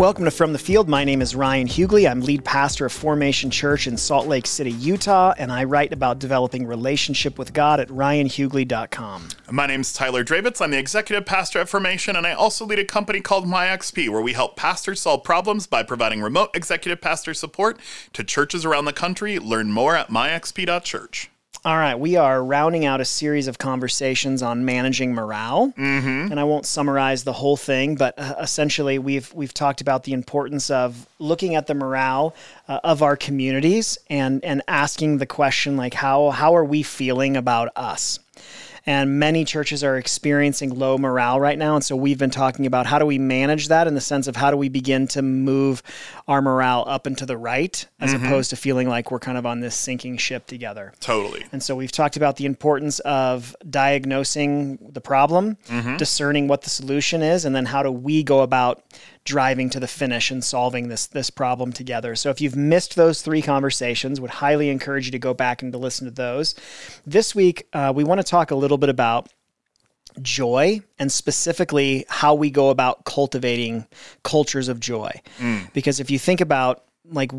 Welcome to From the Field. My name is Ryan Huguley. I'm lead pastor of Formation Church in Salt Lake City, Utah, and I write about developing relationship with God at ryanhuguley.com. My name is Tyler Drewitz. I'm the executive pastor at Formation, and I also lead a company called MyXP, where we help pastors solve problems by providing remote executive pastor support to churches around the country. Learn more at myxp.church. All right, we are rounding out a series of conversations on managing morale, Mm-hmm. and I won't summarize the whole thing, but uh, essentially we've we've talked about the importance of looking at the morale uh, of our communities and and asking the question like how how are we feeling about us. And many churches are experiencing low morale right now. And so we've been talking about how do we manage that in the sense of how do we begin to move our morale up and to the right as mm-hmm. opposed to feeling like we're kind of on this sinking ship together. Totally. And so we've talked about the importance of diagnosing the problem, mm-hmm. discerning what the solution is, and then how do we go about driving to the finish and solving this this problem together. So if you've missed those three conversations, would highly encourage you to go back and to listen to those. This week uh, we want to talk a little bit about joy and specifically how we go about cultivating cultures of joy. Because if you think about like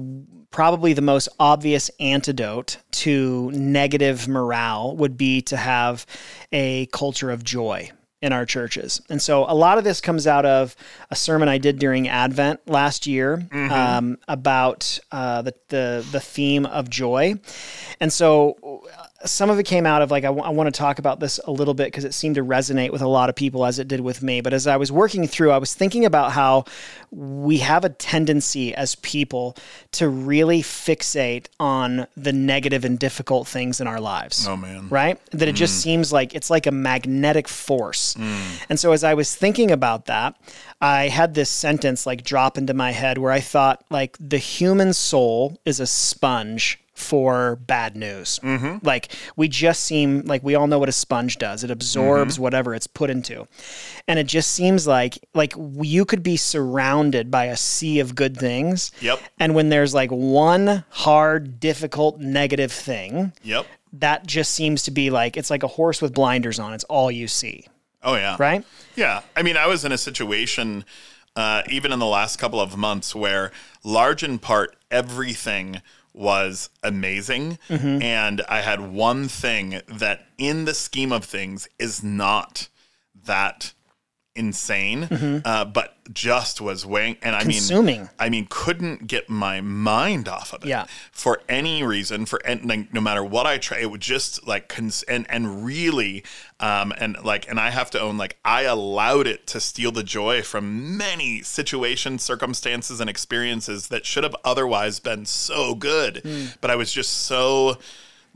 probably the most obvious antidote to negative morale would be to have a culture of joy in our churches. And so a lot of this comes out of a sermon I did during Advent last year um, about uh, the, the the theme of joy. And so uh, some of it came out of like I want to talk about this a little bit because it seemed to resonate with a lot of people as it did with me. But as i was working through i was thinking about how we have a tendency as people to really fixate on the negative and difficult things in our lives Oh, man. right? That it just mm. seems like it's like a magnetic force. Mm. And so as i was thinking about that i had this sentence like drop into my head where i thought like the human soul is a sponge for bad news. Like we just seem like we all know what a sponge does. It absorbs whatever it's put into. And it just seems like like you could be surrounded by a sea of good things. Yep. And when there's like one hard, difficult, negative thing, Yep. that just seems to be like it's like a horse with blinders on. It's all you see, Oh, yeah. right? Yeah. I mean, I was in a situation, uh, even in the last couple of months, where large in part everything was amazing. Mm-hmm. And I had one thing that, in the scheme of things, is not that insane, uh, but just was weighing. And I Consuming. mean, I mean, couldn't get my mind off of it Yeah. for any reason. For and like, no matter what I try, it would just like cons- and and really, um, and like, and I have to own like I allowed it to steal the joy from many situations, circumstances, and experiences that should have otherwise been so good, Hmm. but I was just so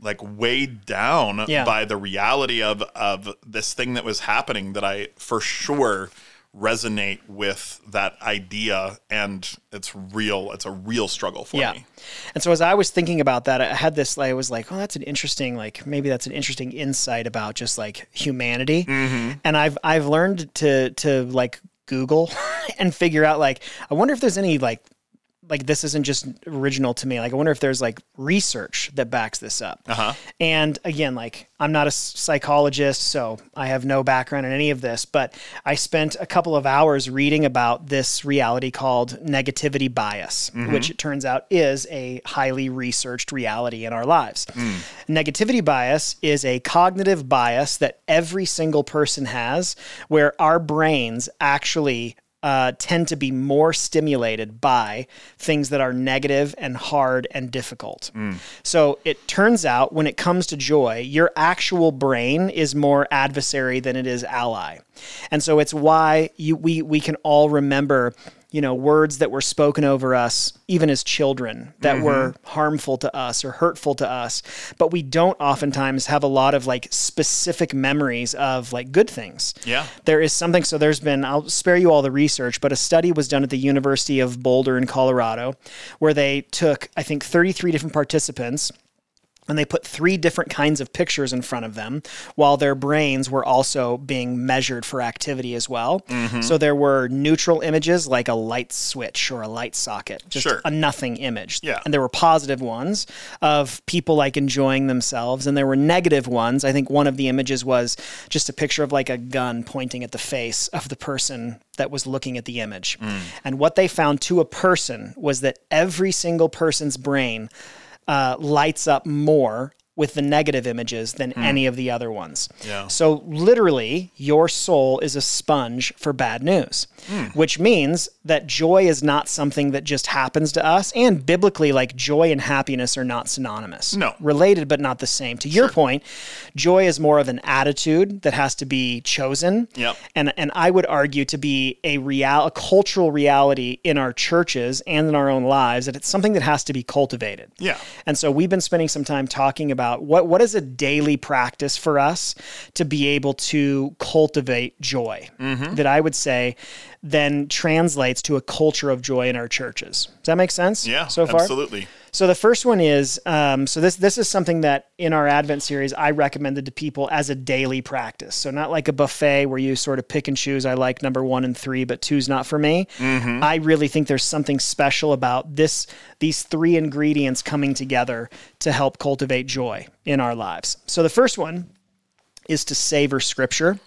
like weighed down Yeah. by the reality of of this thing that was happening that I for sure resonate with that idea and it's real it's a real struggle for Yeah. me And so as I was thinking about that, I had this, I was like, oh, that's an interesting, like maybe that's an interesting insight about just like humanity. Mm-hmm. And I've, I've learned to, to like Google and figure out like, I wonder if there's any like, like this isn't just original to me. Like I wonder if there's like research that backs this up. Uh-huh. And again, like I'm not a psychologist, so I have no background in any of this, but I spent a couple of hours reading about this reality called negativity bias, which it turns out is a highly researched reality in our lives. Negativity bias is a cognitive bias that every single person has where our brains actually uh, tend to be more stimulated by things that are negative and hard and difficult. So it turns out when it comes to joy, your actual brain is more adversary than it is ally. And so it's why you we we can all remember you know, words that were spoken over us, even as children, that mm-hmm. were harmful to us or hurtful to us. But we don't oftentimes have a lot of like specific memories of like good things. Yeah. There is something, so there's been, I'll spare you all the research, but a study was done at the University of Boulder in Colorado where they took, I think, 33 different participants and they put three different kinds of pictures in front of them while their brains were also being measured for activity as well. Mm-hmm. So there were neutral images like a light switch or a light socket, just Sure. a nothing image. Yeah. And there were positive ones of people like enjoying themselves and there were negative ones. I think one of the images was just a picture of like a gun pointing at the face of the person that was looking at the image. Mm. And what they found to a person was that every single person's brain uh, lights up more with the negative images than hmm. any of the other ones. Yeah. So literally, your soul is a sponge for bad news, hmm. which means that joy is not something that just happens to us. And biblically, like joy and happiness are not synonymous. No. Related, but not the same. To your point, joy is more of an attitude that has to be chosen. Yep. And, and I would argue to be a real, a cultural reality in our churches and in our own lives that it's something that has to be cultivated. Yeah. And so we've been spending some time talking about what what is a daily practice for us to be able to cultivate joy? Mm-hmm. That I would say then translates to a culture of joy in our churches. Does that make sense? Yeah. So far. Absolutely. So the first one is um, so this this is something that in our Advent series I recommended to people as a daily practice. So not like a buffet where you sort of pick and choose. I like number one and three, but two's not for me. I really think there's something special about this these three ingredients coming together to help cultivate joy in our lives. So the first one is to savor Scripture.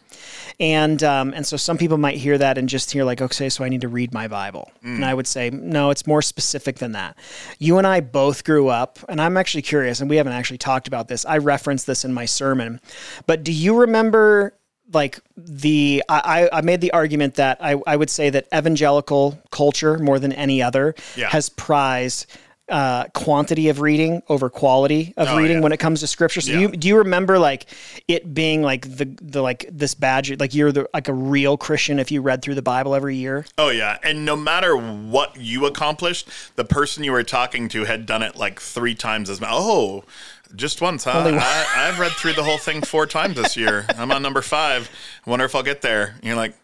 And um, and so some people might hear that and just hear like, okay, so I need to read my Bible. And I would say, no, it's more specific than that. You and I both grew up, and I'm actually curious, and we haven't actually talked about this. I referenced this in my sermon, but do you remember? Like the, I, I made the argument that I, I would say that evangelical culture, more than any other, Yeah. has prized uh, quantity of reading over quality of Oh, reading yeah. when it comes to scripture. So Yeah. you do you remember like it being like the the like this badge like you're the like a real Christian if you read through the Bible every year? Oh yeah, and no matter what you accomplished, the person you were talking to had done it like three times as much. Oh, just once, huh? I, I've read through the whole thing four times this year. I'm on number five. I wonder if I'll get there. And you're like,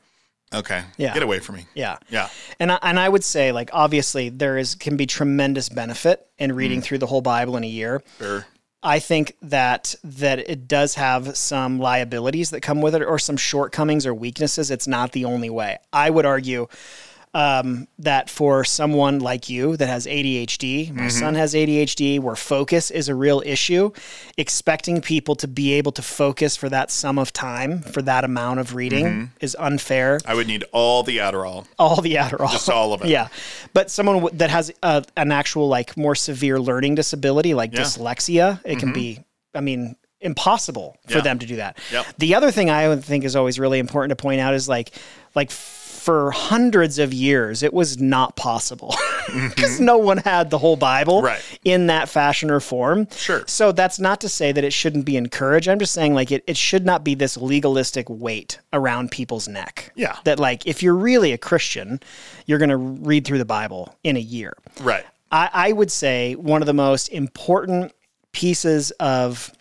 okay, Yeah. get away from me. Yeah. Yeah. And I, and I would say like obviously there is can be tremendous benefit in reading mm. through the whole Bible in a year. Sure. I think that that it does have some liabilities that come with it or some shortcomings or weaknesses. It's not the only way. I would argue um, that for someone like you that has ADHD, my mm-hmm. son has ADHD, where focus is a real issue, expecting people to be able to focus for that sum of time for that amount of reading mm-hmm. is unfair. I would need all the Adderall, All the Adderall, just all of it. yeah, but someone w- that has a, an actual like more severe learning disability, like Yeah. dyslexia, it can mm-hmm. be. I mean, impossible for Yeah. them to do that. Yep. The other thing I think is always really important to point out is like, like for hundreds of years, it was not possible because mm-hmm. no one had the whole Bible Right. in that fashion or form. Sure. So that's not to say that it shouldn't be encouraged. I'm just saying like it, it should not be this legalistic weight around people's neck. Yeah. That like if you're really a Christian, you're going to read through the Bible in a year. Right. I, I would say one of the most important pieces of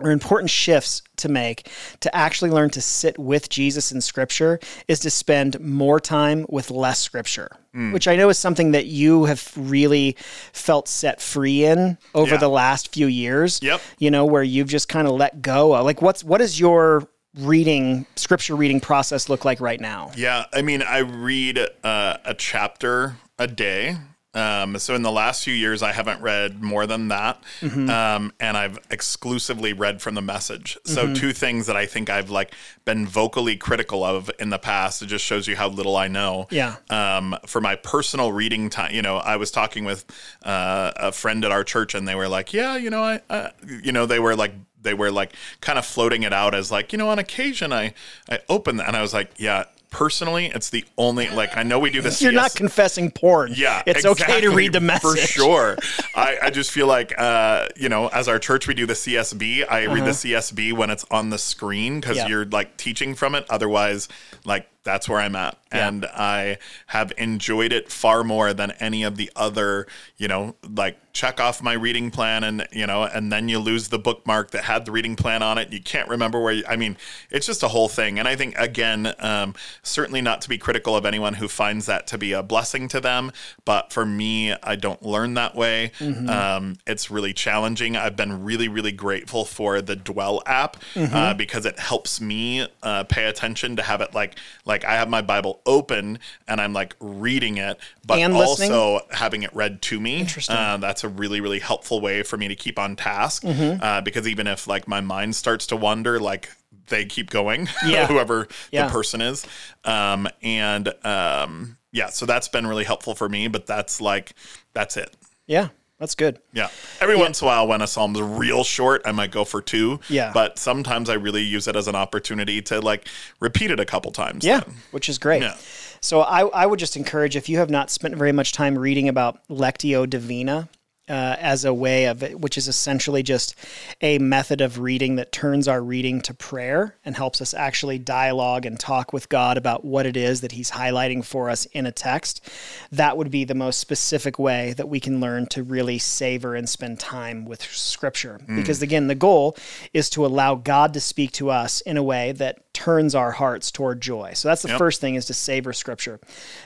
or important shifts to make to actually learn to sit with Jesus in scripture is to spend more time with less scripture, which I know is something that you have really felt set free in over Yeah. the last few years. Yep. You know, where you've just kind of let go of like what's what is your reading scripture reading process look like right now? Yeah, I mean, I read uh, a chapter a day. Um, so in the last few years, I haven't read more than that, Mm-hmm. um, and I've exclusively read from the message. So Mm-hmm. two things that I think I've like been vocally critical of in the past. It just shows you how little I know. Yeah. Um, for my personal reading time, you know, I was talking with uh, a friend at our church, and they were like, "Yeah, you know, I, uh, you know, they were like." They were like kind of floating it out as like, you know, on occasion I I open that and I was like, yeah, personally, it's the only like I know we do this. You're not confessing porn. Yeah, It's okay to read the message. for sure. I, I just feel like uh, you know, as our church, we do the CSB. I read the CSB when it's on the screen because Uh-huh. Yeah. you're like teaching from it. Otherwise, like that's where I'm at. Yeah. And I have enjoyed it far more than any of the other, you know, like check off my reading plan and, you know, and then you lose the bookmark that had the reading plan on it. You can't remember where you, I mean, it's just a whole thing. And I think, again, um, certainly not to be critical of anyone who finds that to be a blessing to them. But for me, I don't learn that way. Mm-hmm. Um, it's really challenging. I've been really, really grateful for the Dwell app mm-hmm. uh, because it helps me uh, pay attention to have it like, like like I have my Bible open and I'm like reading it, but and also having it read to me. Interesting. Uh, that's a really really helpful way for me to keep on task mm-hmm. uh, because even if like my mind starts to wander, like they keep going. Yeah. whoever yeah. the person is, um, and um, yeah, so that's been really helpful for me. But that's like that's it. Yeah. That's good. Yeah. Every yeah. once in a while, when a psalm's real short, I might go for two. Yeah. But sometimes I really use it as an opportunity to like repeat it a couple times. Yeah. Then. Which is great. Yeah. So I, I would just encourage if you have not spent very much time reading about Lectio Divina, uh, as a way of it, which is essentially just a method of reading that turns our reading to prayer and helps us actually dialogue and talk with God about what it is that He's highlighting for us in a text. That would be the most specific way that we can learn to really savor and spend time with Scripture. Mm. Because again, the goal is to allow God to speak to us in a way that turns our hearts toward joy. So that's the yep. first thing is to savor Scripture.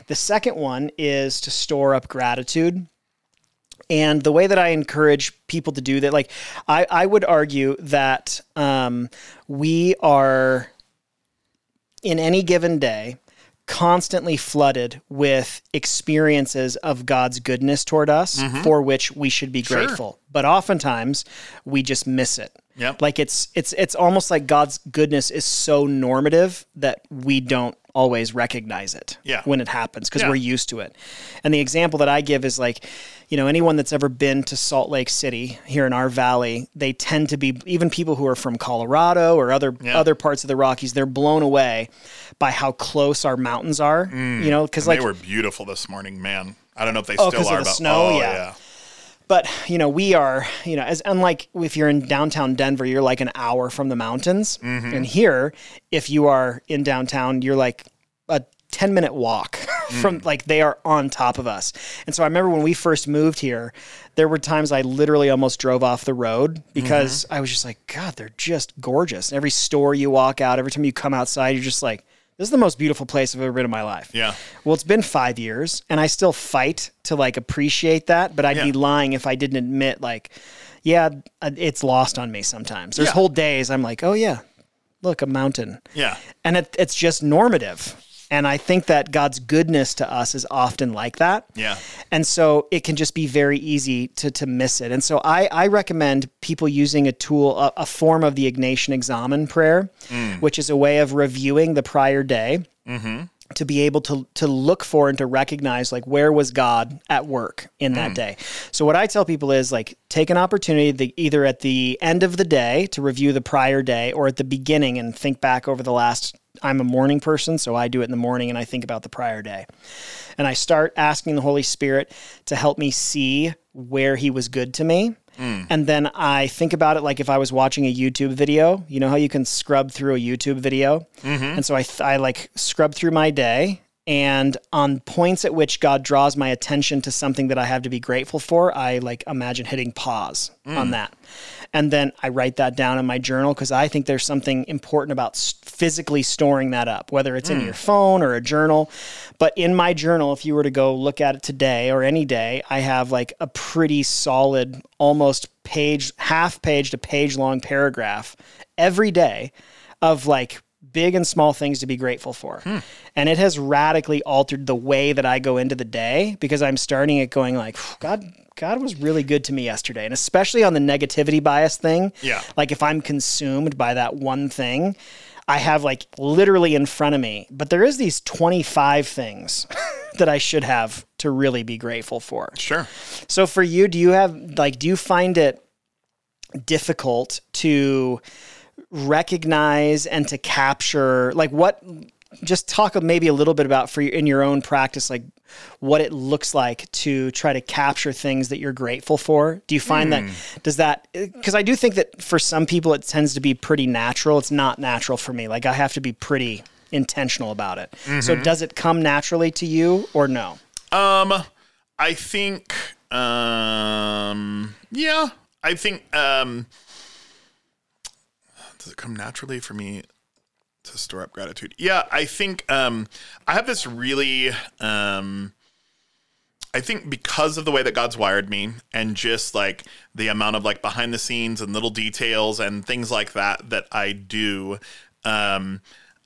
The second one is to store up gratitude and the way that I encourage people to do that, like I, I would argue that um, we are in any given day constantly flooded with experiences of God's goodness toward us mm-hmm. for which we should be sure. grateful. But oftentimes we just miss it. Yep. Like it's it's it's almost like God's goodness is so normative that we don't always recognize it yeah. when it happens because yeah. we're used to it. And the example that I give is like, you know, anyone that's ever been to Salt Lake City here in our valley, they tend to be even people who are from Colorado or other yeah. other parts of the Rockies, they're blown away by how close our mountains are. Mm. You know, because like they were beautiful this morning, man. I don't know if they oh, still are. Of the snow, oh, yeah. But you know, we are you know as unlike if you're in downtown Denver, you're like an hour from the mountains, mm-hmm. and here, if you are in downtown, you're like a 10 minute walk from mm. like they are on top of us. And so I remember when we first moved here, there were times I literally almost drove off the road because mm-hmm. I was just like, God, they're just gorgeous. every store you walk out, every time you come outside, you're just like, this is the most beautiful place I've ever been in my life. Yeah. Well, it's been five years and I still fight to like appreciate that, but I'd yeah. be lying if I didn't admit like, yeah, uh, it's lost on me sometimes. There's yeah. whole days I'm like, oh yeah, look, a mountain. Yeah. And it, it's just normative. And I think that God's goodness to us is often like that. Yeah. And so it can just be very easy to, to miss it. And so I, I recommend people using a tool, a, a form of the Ignatian Examen prayer, mm. which is a way of reviewing the prior day. Mm-hmm to be able to to look for and to recognize like where was God at work in that mm. day. So what I tell people is like take an opportunity to, either at the end of the day to review the prior day or at the beginning and think back over the last I'm a morning person, so I do it in the morning and I think about the prior day. And I start asking the Holy Spirit to help me see where he was good to me Mm. And then I think about it like if I was watching a YouTube video, you know how you can scrub through a YouTube video? Mm-hmm. And so I, th- I like scrub through my day and on points at which God draws my attention to something that I have to be grateful for, I like imagine hitting pause mm. on that. And then I write that down in my journal because I think there's something important about physically storing that up, whether it's mm. in your phone or a journal. But in my journal, if you were to go look at it today or any day, I have like a pretty solid, almost page, half page to page long paragraph every day of like big and small things to be grateful for. Hmm. And it has radically altered the way that I go into the day because I'm starting it going like, God, God was really good to me yesterday. And especially on the negativity bias thing. Yeah. Like if I'm consumed by that one thing, I have like literally in front of me, but there is these 25 things that I should have to really be grateful for. Sure. So for you, do you have like do you find it difficult to recognize and to capture like what just talk maybe a little bit about for you in your own practice like what it looks like to try to capture things that you're grateful for do you find mm. that hmm. does that because i do think that for some people it tends to be pretty natural it's not natural for me like i have to be pretty intentional about it. So does it come naturally to you or no? Um, I think, um, yeah, I think, um, does it come naturally for me to store up gratitude? Yeah, I think, um, I have this really, um, I think because of the way that God's wired me and just like the amount of like behind the scenes and little details and things like that that I do, um,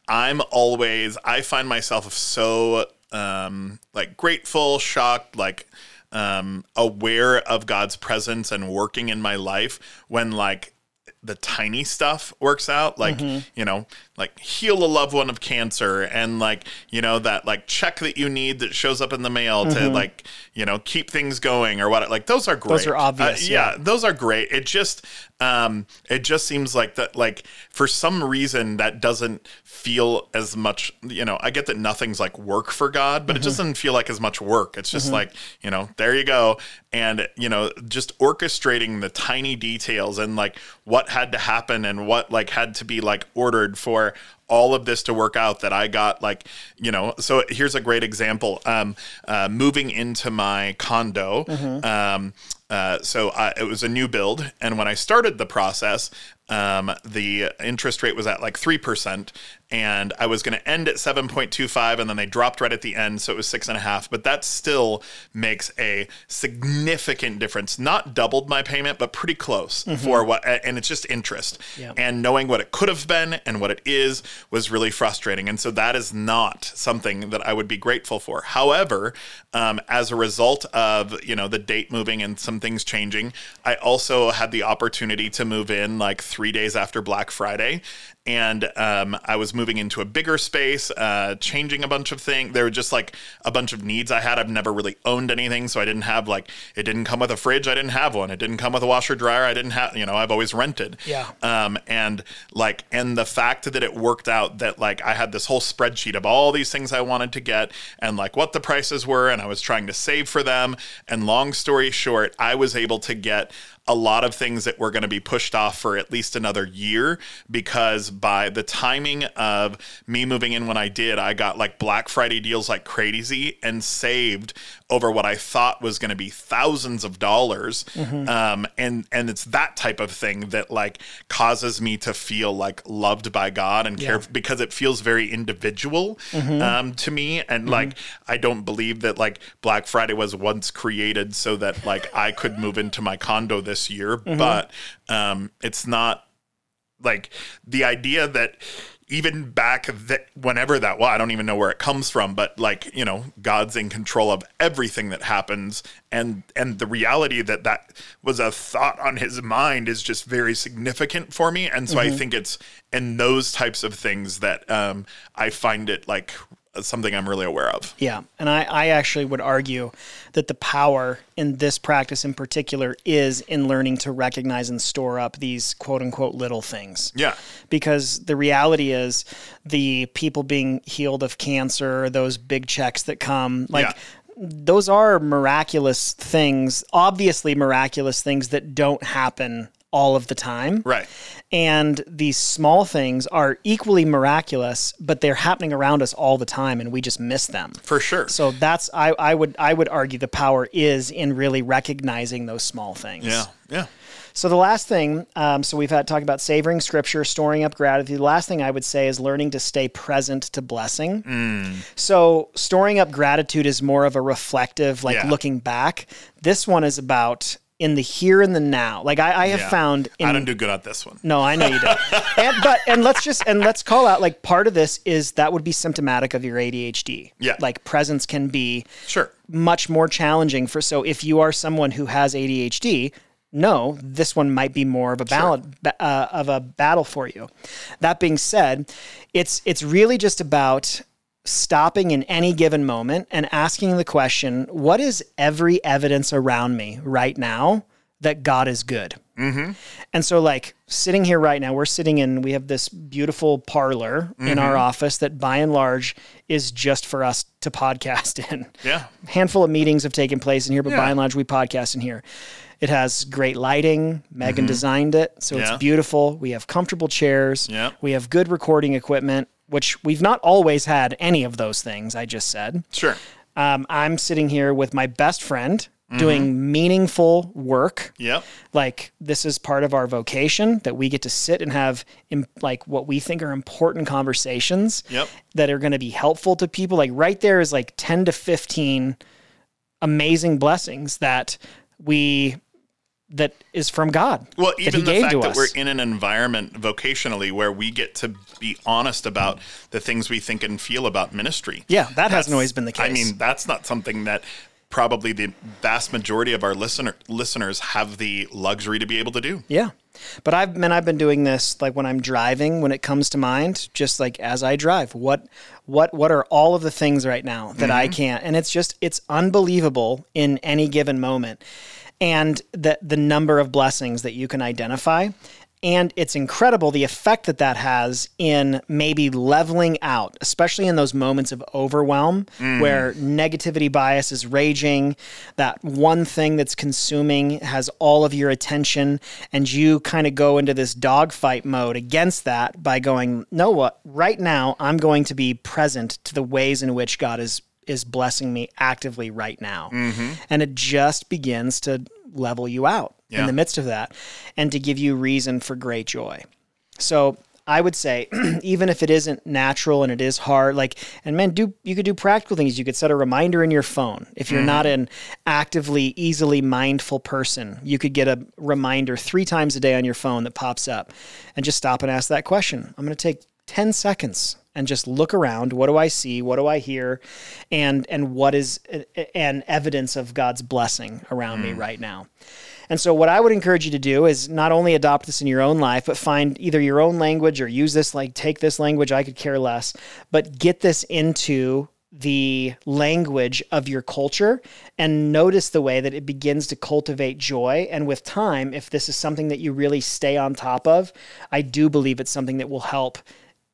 I'm always, I find myself so um, like grateful, shocked, like um, aware of God's presence and working in my life when like the tiny stuff works out like mm-hmm. you know like heal a loved one of cancer and like you know that like check that you need that shows up in the mail to like you know keep things going or what like those are great Those are obvious, Uh, yeah, those are great. It just um it just seems like that like for some reason that doesn't feel as much you know i get that nothing's like work for god but it doesn't feel like as much work. It's just like you know there you go. And you know just orchestrating the tiny details and like what had to happen and what like had to be like ordered for all of this to work out that I got like you know so here's a great example. Um uh, moving into my condo um uh, so I, it was a new build and when I started the process um, the interest rate was at like 3% and I was going to end at 7.25 and then they dropped right at the end so it was six and a half but that still makes a significant difference. Not doubled my payment but pretty close for what and it's just interest. And knowing what it could have been and what it is was really frustrating and so that is not something that I would be grateful for. However um, as a result of you know the date moving and some things changing I also had the opportunity to move in like three days after Black Friday and um, I was moving into a bigger space, uh, changing a bunch of things. There were just like a bunch of needs I had. I've never really owned anything, so I didn't have like it didn't come with a fridge. I didn't have one. It didn't come with a washer dryer. I didn't have. You know, I've always rented. Yeah. Um, and like, and the fact that it worked out that like I had this whole spreadsheet of all these things I wanted to get and like what the prices were, and I was trying to save for them. And long story short, I was able to get a lot of things that were going to be pushed off for at least another year because by the timing of me moving in when I did, I got like Black Friday deals like crazy and saved over what I thought was going to be thousands of dollars. Um, and and it's that type of thing that like causes me to feel like loved by God and care because it feels very individual um, to me. And like I don't believe that like Black Friday was once created so that like I could move into my condo this year, but um, it's not like the idea that even back that whenever that well i don't even know where it comes from but like you know god's in control of everything that happens. And and the reality that that was a thought on his mind is just very significant for me. And so i think it's in those types of things that um i find it like something i'm really aware of Yeah. And I, I actually would argue that the power in this practice in particular is in learning to recognize and store up these quote unquote little things. yeah Because the reality is the people being healed of cancer, those big checks that come, like Yeah. those are miraculous things, obviously miraculous things that don't happen all of the time. right And these small things are equally miraculous, but they're happening around us all the time and we just miss them. for sure So that's I, I would I would argue the power is in really recognizing those small things. yeah yeah So the last thing, um, so we've had talk about savoring scripture, storing up gratitude. The last thing I would say is learning to stay present to blessing. Mm. So storing up gratitude is more of a reflective, like Yeah. looking back. This one is about in the here and the now. Like I, I have yeah. found in i don't do good at this one no, I know you don't. and, but and let's just and let's call out like part of this is that would be symptomatic of your ADHD. Yeah. Like presence can be sure much more challenging for so if you are someone who has ADHD, no, this one might be more of a ballot uh, of a battle for you. That being said, it's it's really just about stopping in any given moment and asking the question, what is every evidence around me right now that God is good? Mm-hmm. And so, like sitting here right now, we're sitting in, we have this beautiful parlor in our office that by and large is just for us to podcast in yeah handful of meetings have taken place in here, but by and large, we podcast in here. It has great lighting. Megan designed it, so Mm-hmm. Yeah. it's beautiful. We have comfortable chairs. Yeah. We have good recording equipment. Which we've not always had any of those things I just said. Sure. Um, I'm sitting here with my best friend doing meaningful work. Yep. Like this is part of our vocation that we get to sit and have im- like what we think are important conversations Yep. that are going to be helpful to people. Like right there is like 10 to 15 amazing blessings that we that is from God. Well, even the fact that we're in an environment vocationally where we get to be honest about the things we think and feel about ministry. Yeah, that hasn't always been the case. I mean, that's not something that probably the vast majority of our listener listeners have the luxury to be able to do. Yeah. But I've man, I've been doing this like when I'm driving, when it comes to mind, just like as I drive. What what what are all of the things right now that I mm-hmm. can't? And it's just it's unbelievable in any given moment. And the the number of blessings that you can identify. And it's incredible the effect that that has in maybe leveling out, especially in those moments of overwhelm mm. where negativity bias is raging. That one thing that's consuming has all of your attention, and you kind of go into this dogfight mode against that by going, no, what? Right now, I'm going to be present to the ways in which God is is blessing me actively right now, mm-hmm. and it just begins to level you out in the midst of that and to give you reason for great joy. So I would say, even if it isn't natural and it is hard, like, and man, do you could do practical things. You could set a reminder in your phone. If you're not mm-hmm. an actively, easily mindful person, you could get a reminder three times a day on your phone that pops up, and just stop and ask that question. I'm going to take 10 seconds and just look around. What do I see? What do I hear? And and what is an evidence of God's blessing around me hmm. right now? And so, what I would encourage you to do is not only adopt this in your own life, but find either your own language or use this, like take this language, I could care less, but get this into the language of your culture and notice the way that it begins to cultivate joy. And with time, if this is something that you really stay on top of, I do believe it's something that will help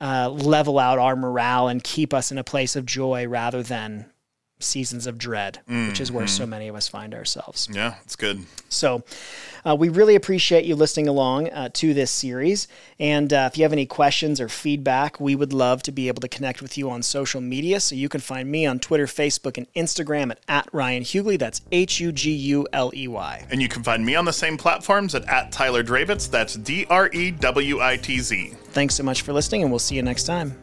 uh, level out our morale and keep us in a place of joy rather than seasons of dread, which is where so many of us find ourselves. Yeah, it's good. So, uh, we really appreciate you listening along uh, to this series. And uh, if you have any questions or feedback, we would love to be able to connect with you on social media. So you can find me on Twitter, Facebook, and Instagram at, at Ryan Huguley. That's H U G U L E Y. And you can find me on the same platforms at, at Tyler Drewitz. That's D R E W I T Z. Thanks so much for listening, and we'll see you next time.